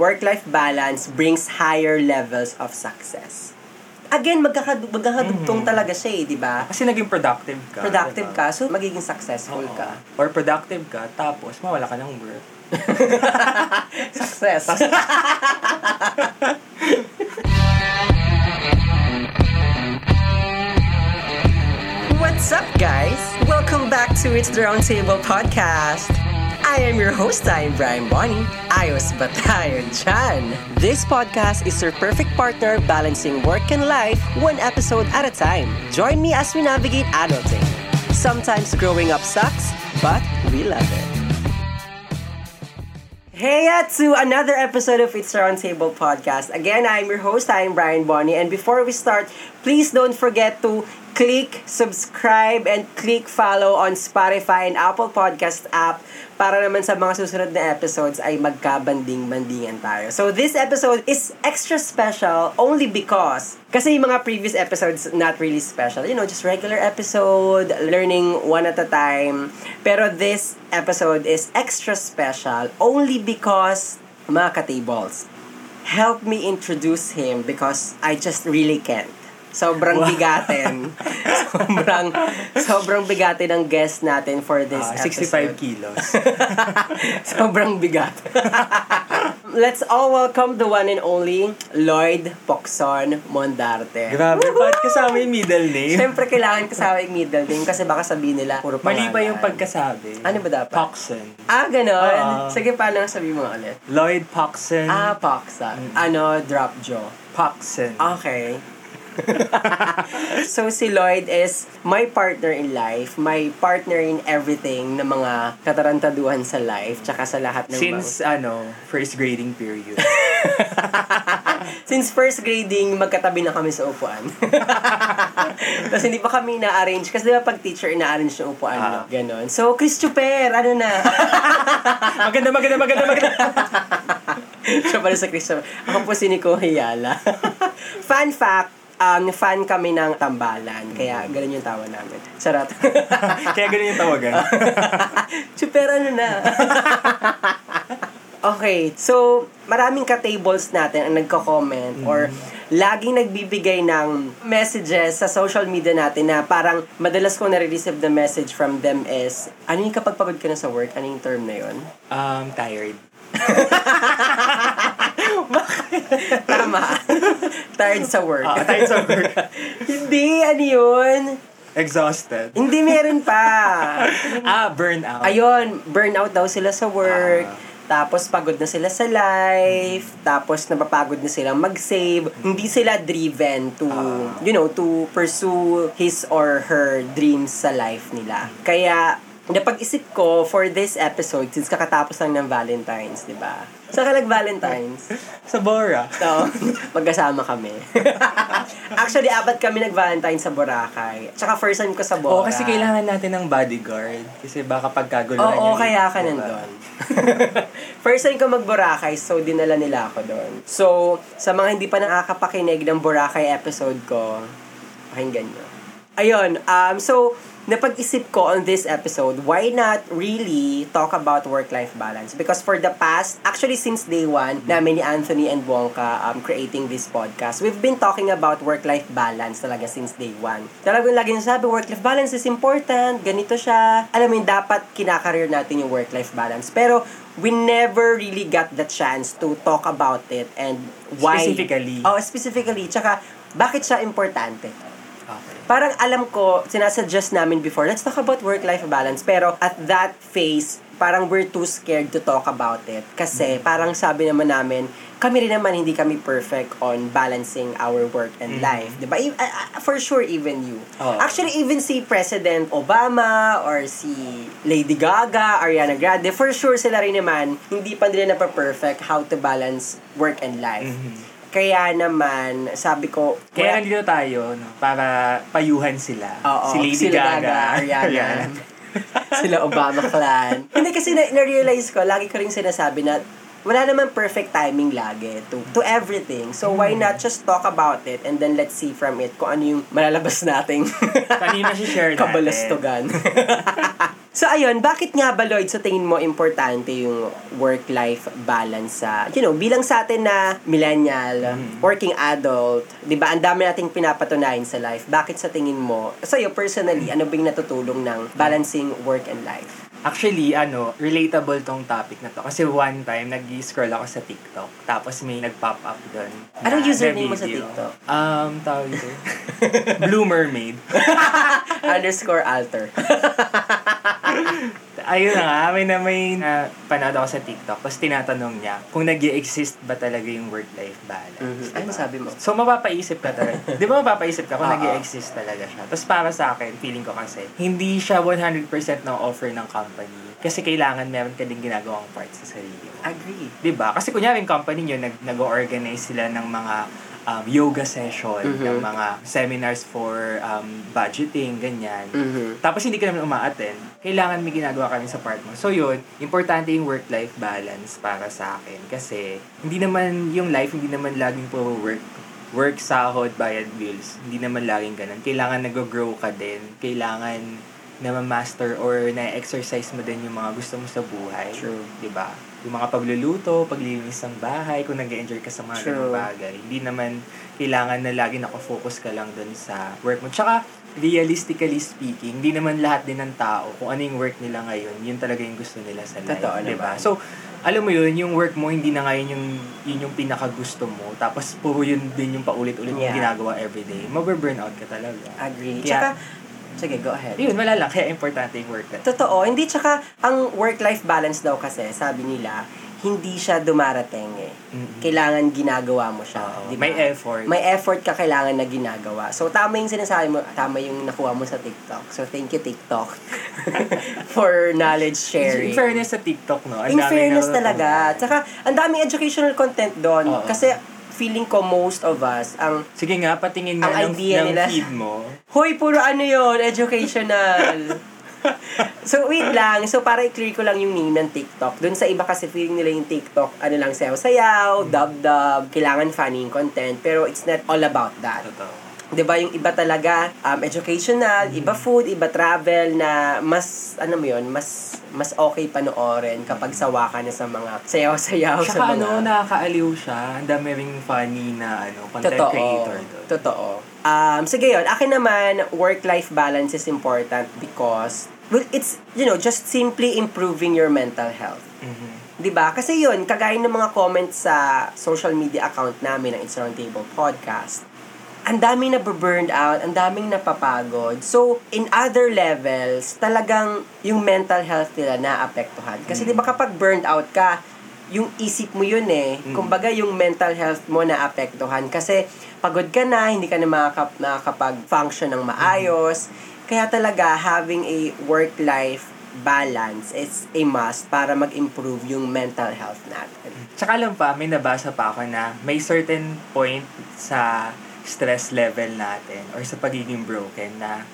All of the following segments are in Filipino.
work-life balance brings higher levels of success. Again, magkakad- magkakadugtong talaga siya eh, di ba? Kasi naging productive ka. Productive diba? ka, so magiging successful Oo. ka. Or productive ka, tapos mawala ka ng work. Success. What's up, guys? Welcome back to It's the Round Table podcast. I am your host, I'm Brian Bonnie. Ayos ba tayo dyan? This podcast is your perfect partner balancing work and life one episode at a time. Join me as we navigate adulting. Sometimes growing up sucks, but we love it. Hey uh, to another episode of It's Roundtable Podcast. Again, I'm your host, I'm Brian Bonnie. And before we start, please don't forget to click subscribe and click follow on Spotify and Apple Podcast app para naman sa mga susunod na episodes ay magkabanding-bandingan tayo. So this episode is extra special only because kasi yung mga previous episodes not really special. You know, just regular episode, learning one at a time. Pero this episode is extra special only because mga ka-tables, help me introduce him because I just really can't. Sobrang bigatin. sobrang sobrang bigatin ng guest natin for this Ah, episode. 65 kilos. sobrang bigat. Let's all welcome the one and only Lloyd Pocson Mondarte. Grabe, ba't kasama yung middle name? Siyempre, kailangan kasama yung middle name kasi baka sabihin nila puro Mali pangalan. pa yung pagkasabi. Ano ba dapat? Poxon. Ah, ganon. Oo. Sige, paano sabihin mo ulit? Lloyd Poxon. Ah, Poxa. Ano, drop jaw. Poxon. Okay. so si Lloyd is my partner in life, my partner in everything na mga katarantaduhan sa life, tsaka sa lahat ng Since, ano, first grading period. mga... Since first grading, magkatabi na kami sa upuan. Tapos hindi pa kami na-arrange. Kasi di ba pag teacher, ina-arrange yung upuan, Ah. no? Ganon. So, Chris Chuper, ano na? maganda, maganda, maganda, maganda. Siya pala sa Chris Chuper. Ako po si Nico Hiyala. Fun fact, um, fan kami ng tambalan. Kaya ganun yung tawa namin. Sarap. Kaya ganun yung tawagan. Chuper, ano na? okay, so maraming ka-tables natin ang nagko-comment or laging nagbibigay ng messages sa social media natin na parang madalas ko nare-receive the message from them is, ano yung kapag pagod ka na sa work? Ano yung term na yun? Um, tired. Tama. Tired sa work. Ah, tired sa work. Hindi, ano yun? Exhausted. Hindi, meron pa. Ah, burnout. Ayun, burnout daw sila sa work. Tapos pagod na sila sa life, tapos napapagod na silang mag-save. Hindi sila driven to, you know, to pursue his or her dreams sa life nila. Kaya, napag-isip ko for this episode, since kakatapos lang ng Valentine's, di ba? Saan ka nag-Valentine's? Sa Bora. So, magkasama kami. Actually, apat kami nag-Valentine sa Boracay. Tsaka first time ko sa Bora. Oo, kasi kailangan natin ng bodyguard. Kasi baka pagkaguluhan Oo, yung- kaya ka nandun. First time ko mag-Boracay, so dinala nila ako doon. So, sa mga hindi pa nakakapakinig ng Boracay episode ko, pakinggan nyo. Ayun, um, so, napag-isip ko on this episode, why not really talk about work-life balance? Because for the past, actually since day one, namin ni Anthony and Wonka um, creating this podcast, we've been talking about work-life balance talaga since day one. Talagang lagi nasabi, work-life balance is important, ganito siya. Alam mo yun, dapat kinakareer natin yung work-life balance. Pero, we never really got the chance to talk about it and why. Specifically. Oh, specifically. Tsaka, bakit siya importante? Okay. Parang alam ko, sinasuggest namin before, let's talk about work-life balance. Pero at that phase, parang we're too scared to talk about it. Kasi parang sabi naman namin, kami rin naman hindi kami perfect on balancing our work and life. Diba? E- uh, For sure, even you. Oo. Actually, even si President Obama or si Lady Gaga, Ariana Grande, for sure sila rin naman, hindi pa nila na-perfect how to balance work and life. Kaya naman, sabi ko, Kaya wala- nandito tayo, no, para payuhan sila. Oo, si Lady sila Gaga. Ariana. sila Obama clan. Hindi kasi na- na-realize ko, lagi ko rin sinasabi na wala naman perfect timing lagi to to everything. So why not just talk about it and then let's see from it kung ano yung malalabas nating Kanina si share natin. kabalastugan. So ayun, bakit nga ba Lloyd sa tingin mo importante yung work-life balance sa, you know, bilang sa atin na millennial, working adult, 'di ba? Ang dami nating pinapatunayan sa life. Bakit sa tingin mo, sa iyo personally, ano bang natutulong ng balancing work and life? Actually, ano, relatable tong topic na to. Kasi one time, nag-scroll ako sa TikTok. Tapos may nag-pop up doon. Anong na- username na mo sa. TikTok? Um, tawag ito. Blue Mermaid. Underscore alter. Ayun na nga, may na may na panood ako sa TikTok. Tapos tinatanong niya kung nag exist ba talaga yung work-life balance. Mhm. Ano Diba? sabi mo? So, mapapaisip ka talaga. Di ba mapapaisip ka kung Oo. nag exist talaga siya? Tapos para sa akin, feeling ko kasi, hindi siya 100% ng offer ng company. Kasi kailangan meron ka din ginagawang part sa sarili mo. Agree. 'di ba? Kasi kunyari yung company nyo, nag, nag-organize sila ng mga um, yoga session, Mhm. ng mga seminars for um, budgeting, ganyan. Mhm. Tapos hindi ka naman uma-attend, kailangan may ginagawa kami sa part mo. So yun, importante yung work-life balance para sa akin. Kasi hindi naman yung life, hindi naman laging puro work work, sahod, bayad bills. Hindi naman laging ganun. Kailangan nag-grow ka din. Kailangan na ma-master or na-exercise mo din yung mga gusto mo sa buhay. True. 'Di ba? Yung mga pagluluto, paglinis ng bahay, kung nag enjoy ka sa mga True. bagay. Hindi naman kailangan na lagi nakafocus ka lang dun sa work mo. Tsaka, realistically speaking, hindi naman lahat din ng tao, kung ano yung work nila ngayon, yun talaga yung gusto nila sa life. Totoo di ba? naman. So, alam mo yun, yung work mo, hindi na ngayon yung, yun yung pinakagusto mo. Tapos, puro yun din yung paulit-ulit Yeah. yung ginagawa everyday. Mababurnout ka talaga. Agree. Kaya- Tsaka, sige, go ahead. Yun, wala lang. Kaya importante yung work. na- Totoo. Hindi, tsaka, ang work-life balance daw kasi, sabi nila, hindi siya dumarating eh. Mm-mm. Kailangan ginagawa mo siya. Oo. di ba? May effort. May effort ka kailangan na ginagawa. So, tama yung sinasabi mo, tama yung nakuha mo sa TikTok. So, thank you, TikTok, for knowledge sharing. In fairness sa TikTok, no? Ang In fairness natutunan. talaga. Tsaka, ang daming educational content doon. Oo. Kasi, feeling ko most of us, ang, Sige nga, patingin Ang nga ng, idea ng nila- feed mo. Hoy, puro ano yon educational. so, wait lang. So, para i-clear ko lang yung name ng TikTok. Doon sa iba kasi feeling nila yung TikTok, ano lang, sayaw-sayaw, dub-dub, kailangan funny yung content. Pero it's not all about that. Totoo. 'Di ba yung iba talaga um, educational, iba food, iba travel na mas ano mo 'yun, mas mas okay panoorin kapag sawa ka na sa mga sayaw-sayaw sa Tsaka mga ano, nakakaaliw siya. Ang dami ring funny na ano, content Totoo. creator doon. Totoo. Um, sige yun. Akin naman, work-life balance is important because, well, it's, you know, just simply improving your mental health. Mhm. 'Di ba? Kasi yun, kagaya ng mga comments sa social media account namin ng It's Round Table Podcast, ang daming na-burned out, ang daming napapagod. So, in other levels, talagang yung mental health nila naapektuhan. Kasi 'di ba kapag burned out ka, yung isip mo yun eh. Mm. Kumbaga yung mental health mo naapektuhan kasi pagod ka na, hindi ka na makakap, makakapag-function ng maayos. Kaya talaga having a work-life balance is a must para mag-improve yung mental health natin. Tsaka alam pa, may nabasa pa ako na may certain point sa stress level natin or sa pagiging broken na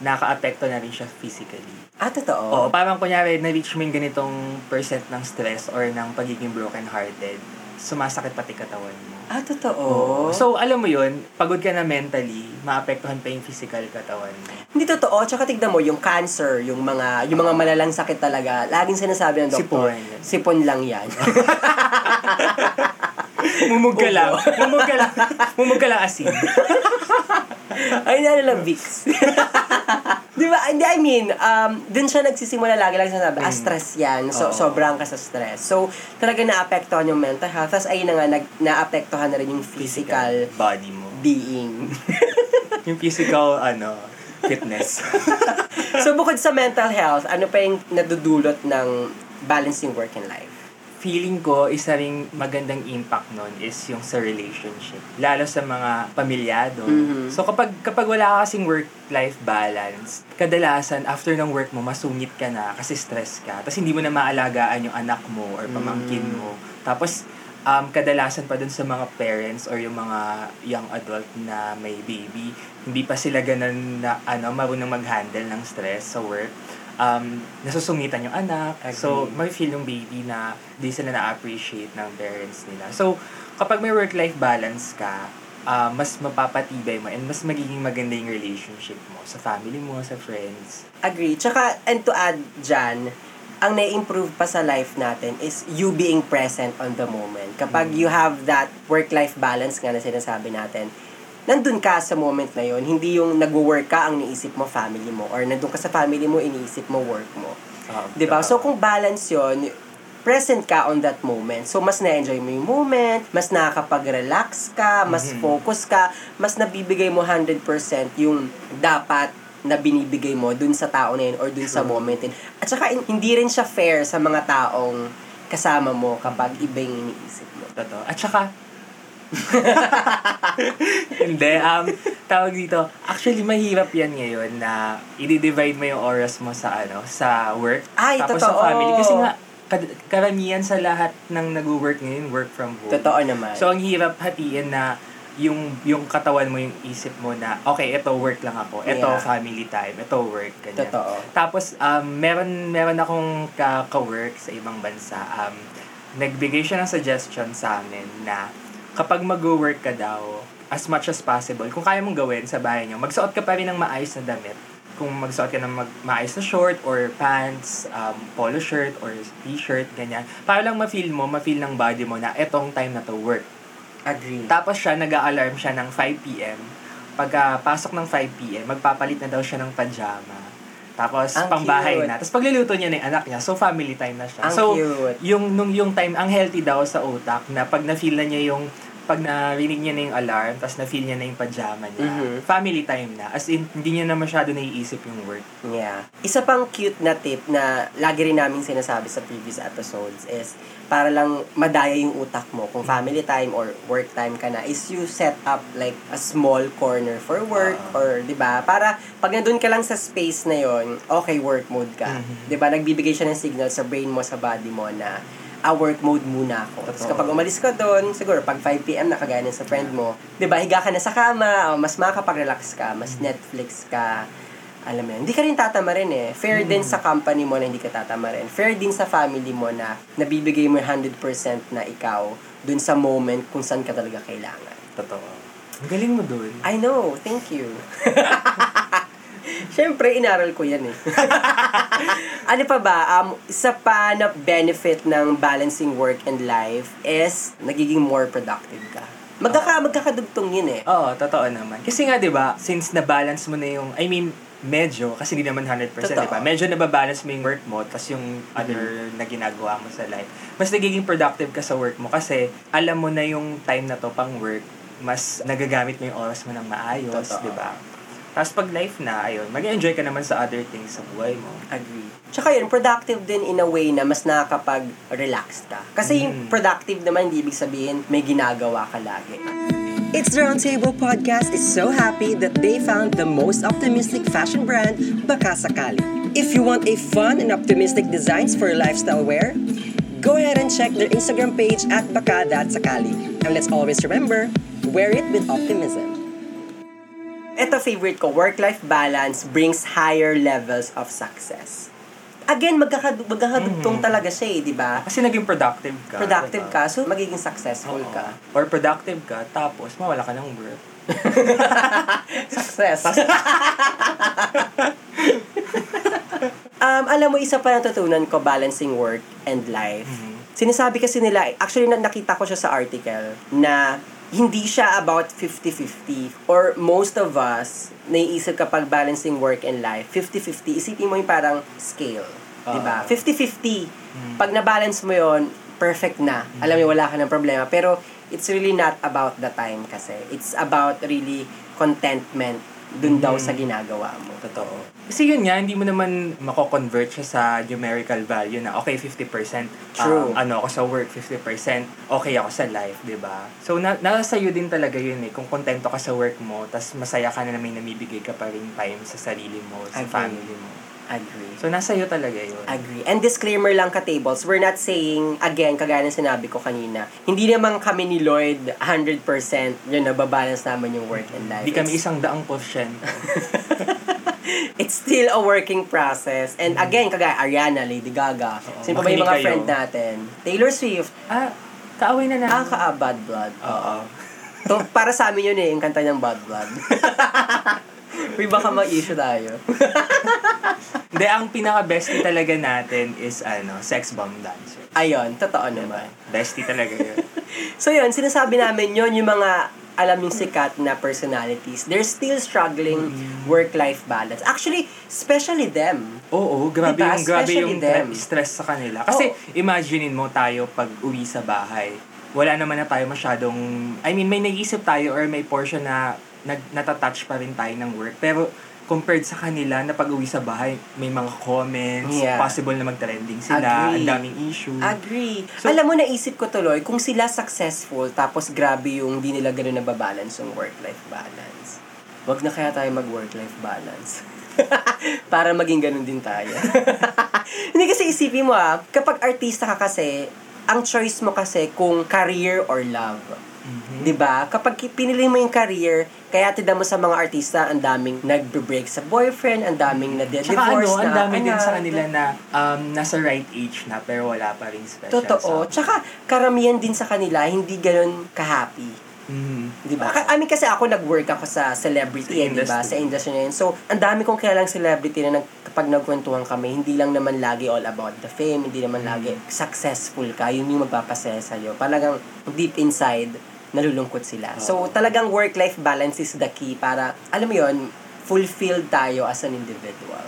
naka-apekto na rin siya physically. Ah, totoo? Oo, parang kunyari, na-reach mo yung ganitong percent ng stress or ng pagiging broken-hearted, sumasakit pati katawan mo. Ah, totoo? So, alam mo yun, pagod ka na mentally, maapektuhan pa yung physical katawan mo. Hindi totoo. Tsaka tignan mo, yung cancer, yung mga yung mga malalang sakit talaga, laging sinasabi ng doktor, Sipon. sipon lang yan. Mumug ka lang. Mumug ka lang. Mumug ka lang asin. Ay, na lang, Vicks. Di ba? Hindi, I mean, um, dun siya nagsisimula lagi lang sinasabi, ah, stress yan. So, Mm. Oo. sobrang ka sa stress. So, talaga naapektuhan yung mental health. Tapos, ayun na nga, nag, naapektuhan na rin yung physical body mo. being. Yung physical, ano, fitness. so, bukod sa mental health, ano pa yung nadudulot ng balancing work and life? Feeling ko, isa ring magandang impact nun is yung sa relationship. Lalo sa mga pamilyado. Mhm. So, kapag, kapag wala ka kasing work-life balance, kadalasan, after ng work mo, masungit ka na kasi stress ka. Tapos, hindi mo na maalagaan yung anak mo or pamangkin Mm. mo. Tapos, um, kadalasan pa dun sa mga parents or yung mga young adult na may baby, hindi pa sila ganun na, ano, marunong mag-handle ng stress sa work. Um, nasusungitan yung anak. So, Agree. may feel yung baby na di sila na-appreciate ng parents nila. So, kapag may work-life balance ka, ah, mas mapapatibay mo and mas magiging maganda yung relationship mo sa family mo, sa friends. Agree. Tsaka, and to add dyan, ang na-improve pa sa life natin is you being present on the moment. Kapag you have that work-life balance nga na sinasabi natin, nandun ka sa moment na yon hindi yung nag-work ka ang niisip mo family mo or nandun ka sa family mo iniisip mo work mo. Ah, 'Di ba? So kung balance 'yon, present ka on that moment. So mas na-enjoy mo yung moment, mas nakakapag-relax ka, mas Mhm. focus ka, mas nabibigay mo 100% yung dapat na binibigay mo dun sa tao na yun or dun sa moment yun. At saka hin- hindi rin siya fair sa mga taong kasama mo kapag iba yung iniisip mo. Totoo. At saka, hindi, um, tawag dito, actually, mahirap yan ngayon na i-divide mo yung oras mo sa, ano, sa work, Ay, tapos totoo. sa family. Kasi nga, kad- karamihan sa lahat ng nag-work ngayon, work from home. Totoo naman. So, ang hirap hatiin na yung yung katawan mo, yung isip mo na, okay, ito work lang ako, ito Yeah. family time, ito work, ganyan. Totoo. Tapos, um, meron, meron akong ka- ka-work sa ibang bansa. Um, nagbigay siya ng suggestion sa amin na kapag mag-work ka daw, as much as possible, kung kaya mong gawin sa bahay niyo, magsuot ka pa rin ng maayos na damit. Kung magsuot ka ng mag- maayos na short or pants, um, polo shirt or t-shirt, ganyan. Para lang ma-feel mo, ma-feel ng body mo na etong time na to work. Agree. Tapos siya, nag-a-alarm siya ng 5pm. Pagka pasok ng 5pm, magpapalit na daw siya ng pajama. Tapos, Ang pangbahay cute. na. Tapos, pagluluto niya ng anak niya. So, family time na siya. Ang so, cute. yung, nung, yung time, ang healthy daw sa utak na pag na-feel na niya yung pag narinig niya na yung alarm, tapos na-feel niya na yung pajama niya, Mhm. family time na. As in, hindi niya na masyado naiisip yung work. Yeah. Isa pang cute na tip na lagi rin namin sinasabi sa previous episodes is para lang madaya yung utak mo kung family time or work time ka na is you set up like a small corner for work Ah. or 'di ba para pag nandun ka lang sa space na yon okay work mode ka Mhm. 'di ba nagbibigay siya ng signal sa brain mo sa body mo na ah, work mode muna ako. Tapos kapag umalis ka doon, siguro pag 5pm na kagaya sa friend mo, 'di ba higa ka na sa kama, oh, mas makakapag-relax ka, mas Netflix ka, alam mo yun, hindi ka rin tatama rin eh. Fair din sa company mo na hindi ka tatama rin. Fair din sa family mo na nabibigay mo yung 100% na ikaw dun sa moment kung saan ka talaga kailangan. Totoo. Ang galing mo dun. I know, thank you. Siyempre, inaral ko yan eh. ano pa ba, um, isa pa na benefit ng balancing work and life is nagiging more productive ka. Magkaka, magkakadugtong yun eh. Oo, totoo naman. Kasi nga, di ba, since na-balance mo na yung, I mean, medyo, kasi hindi naman 100%, Totoo. di ba? Medyo nababalance mo yung work mo, tas yung other na ginagawa mo sa life. Mas nagiging productive ka sa work mo kasi alam mo na yung time na to pang work, mas nagagamit mo yung oras mo ng maayos, di ba? Tapos pag life na, ayun, mag-enjoy ka naman sa other things sa buhay mo. Agree. Tsaka yun, productive din in a way na mas nakakapag-relax ka. Kasi yung Mm. productive naman, hindi ibig sabihin may ginagawa ka lagi. It's the Roundtable Podcast is so happy that they found the most optimistic fashion brand, Baka Sakali. If you want a fun and optimistic designs for your lifestyle wear, go ahead and check their Instagram page at Baka.sakali. And let's always remember, wear it with optimism. Ito favorite ko, work-life balance brings higher levels of success. Again, magkakad- magkakadugtong Mhm. talaga siya eh, di ba? Kasi naging productive ka. Productive diba? ka, so magiging successful Oo. ka. Or productive ka, tapos mawala ka ng work. Success. um, alam mo, isa pa natutunan ko, balancing work and life. Mhm. Sinasabi kasi nila, actually na nakita ko siya sa article, na hindi siya about 50-50. Or most of us, naiisip kapag balancing work and life, 50-50, isipin mo yung parang scale. di ba? Ah. 50-50. Mhm. Pag na-balance mo yon perfect na. Alam mo, wala ka ng problema. Pero, it's really not about the time kasi. It's about really contentment dun daw Mhm. sa ginagawa mo. Totoo. Kasi yun nga, hindi mo naman mako-convert siya sa numerical value na okay, 50% True. um, ano ako sa work, 50% okay ako sa life, di ba? So, na, nasa sa'yo din talaga yun eh. Kung kontento ka sa work mo, tas masaya ka na na may namibigay ka pa rin time sa sarili mo, sa Agree. family mo. Agree. So, nasa iyo talaga yun. Agree. And disclaimer lang ka tables, we're not saying, again, kagaya ng sinabi ko kanina, hindi naman kami ni Lloyd 100% yun, nababalance naman yung work and life. Hindi kami isang daang porsyento. it's still a working process. And again, kagaya Ariana, Lady Gaga, Oo. sino pa ba yung mga kayo. friend natin? Taylor Swift, ah, kaaway na namin. ah, ka-bad blood. Oo. To, para sa amin yun eh, yung kanta ng Bad Blood. Uy, baka ma-issue tayo. Hindi, ang pinaka-bestie talaga natin is, ano, sex bomb dancer. Ayun, totoo naman. Bestie talaga yun. So yun, sinasabi namin yun, yung mga alam yung sikat na personalities, they're still struggling work-life balance. Actually, especially them. Oo, grabe Diba? yung, grabe Especially yung them. stress sa kanila. Kasi, Oo. imaginein mo tayo pag uwi sa bahay, wala naman na tayo masyadong, I mean, may naiisip tayo or may portion na nag, natatouch pa rin tayo ng work. Pero, compared sa kanila na pag uwi sa bahay, may mga comments, Yeah. possible na mag-trending sila, Agree. ang daming issue. Agree. So- Alam mo, naisip ko tuloy, kung sila successful, tapos grabe yung di nila ganun nababalance yung work-life balance. Wag na kaya tayo mag-work-life balance. Para maging ganun din tayo. Hindi kasi isipin mo ah, kapag artista ka kasi, ang choice mo kasi kung career or love. Mhm. 'Di ba? Kapag pinili mo yung career, kaya tignan mo sa mga artista, ang daming nagbe-break sa boyfriend, ang daming Tsaka na-divorce ano, ang na dami din anak. sa kanila na um, nasa right age na pero wala pa rin special Totoo. sa- Tsaka, karamihan din sa kanila, hindi ganun ka-happy. Mhm. Di ba? Ka- I mean, kasi ako nag-work ako sa celebrity, Sa eh, di ba? Sa industry na yun. So, ang dami kong kilalang celebrity na nag, kapag nagkwentuhan kami, hindi lang naman lagi all about the fame, hindi naman lagi successful ka, yun yung magpapasaya sa'yo. Talagang deep inside, nalulungkot sila. So, talagang work-life balance is the key para, alam mo yun, fulfilled tayo as an individual.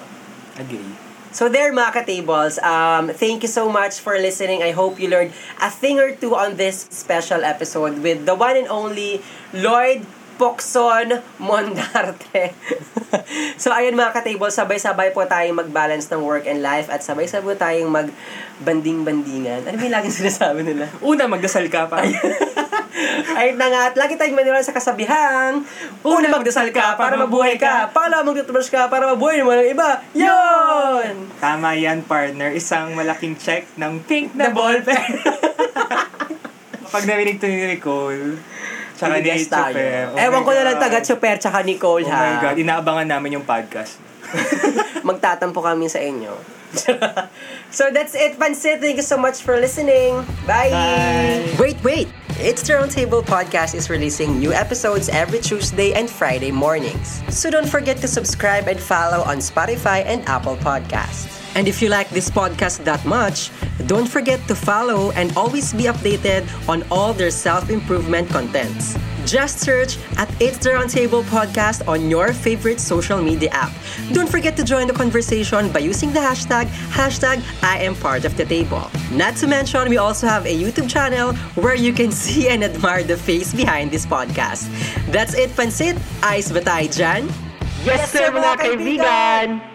Agree. So there mga ka-tables, um, thank you so much for listening. I hope you learned a thing or two on this special episode with the one and only Lloyd Pocson Mondarte. so ayun mga ka-tables, sabay-sabay po tayong mag-balance ng work and life at sabay-sabay tayong mag-banding-bandingan. Ano ba yung laging sinasabi nila? Una, magdasal ka pa. Ayun na nga, at lagi tayong maniwala sa kasabihang, una magdasal ka para mabuhay ka, pangalawa magtutubrush ka para mabuhay mo ng iba. Yon! Tama yan, partner. Isang malaking check ng pink na ballpen. Pag narinig to ni Nicole, tsaka ni. Chuper. oh Ewan my ko na lang God. taga Chuper tsaka Nicole Oh ha. my God, inaabangan namin yung podcast. Magtatampo kami sa inyo. so that's it, Pansit. Thank you so much for listening. Bye! Bye! Wait, wait! It's the Roundtable Podcast is releasing new episodes every Tuesday and Friday mornings. So don't forget to subscribe and follow on Spotify and Apple Podcasts. And if you like this podcast that much, don't forget to follow and always be updated on all their self-improvement contents. Just search at It's the Roundtable Podcast on your favorite social media app. Don't forget to join the conversation by using the hashtag, hashtag I am part of the table. Not to mention, we also have a YouTube channel where you can see and admire the face behind this podcast. That's it, Pansit. Ice Batay Jan. Yes, sir, mga kaibigan!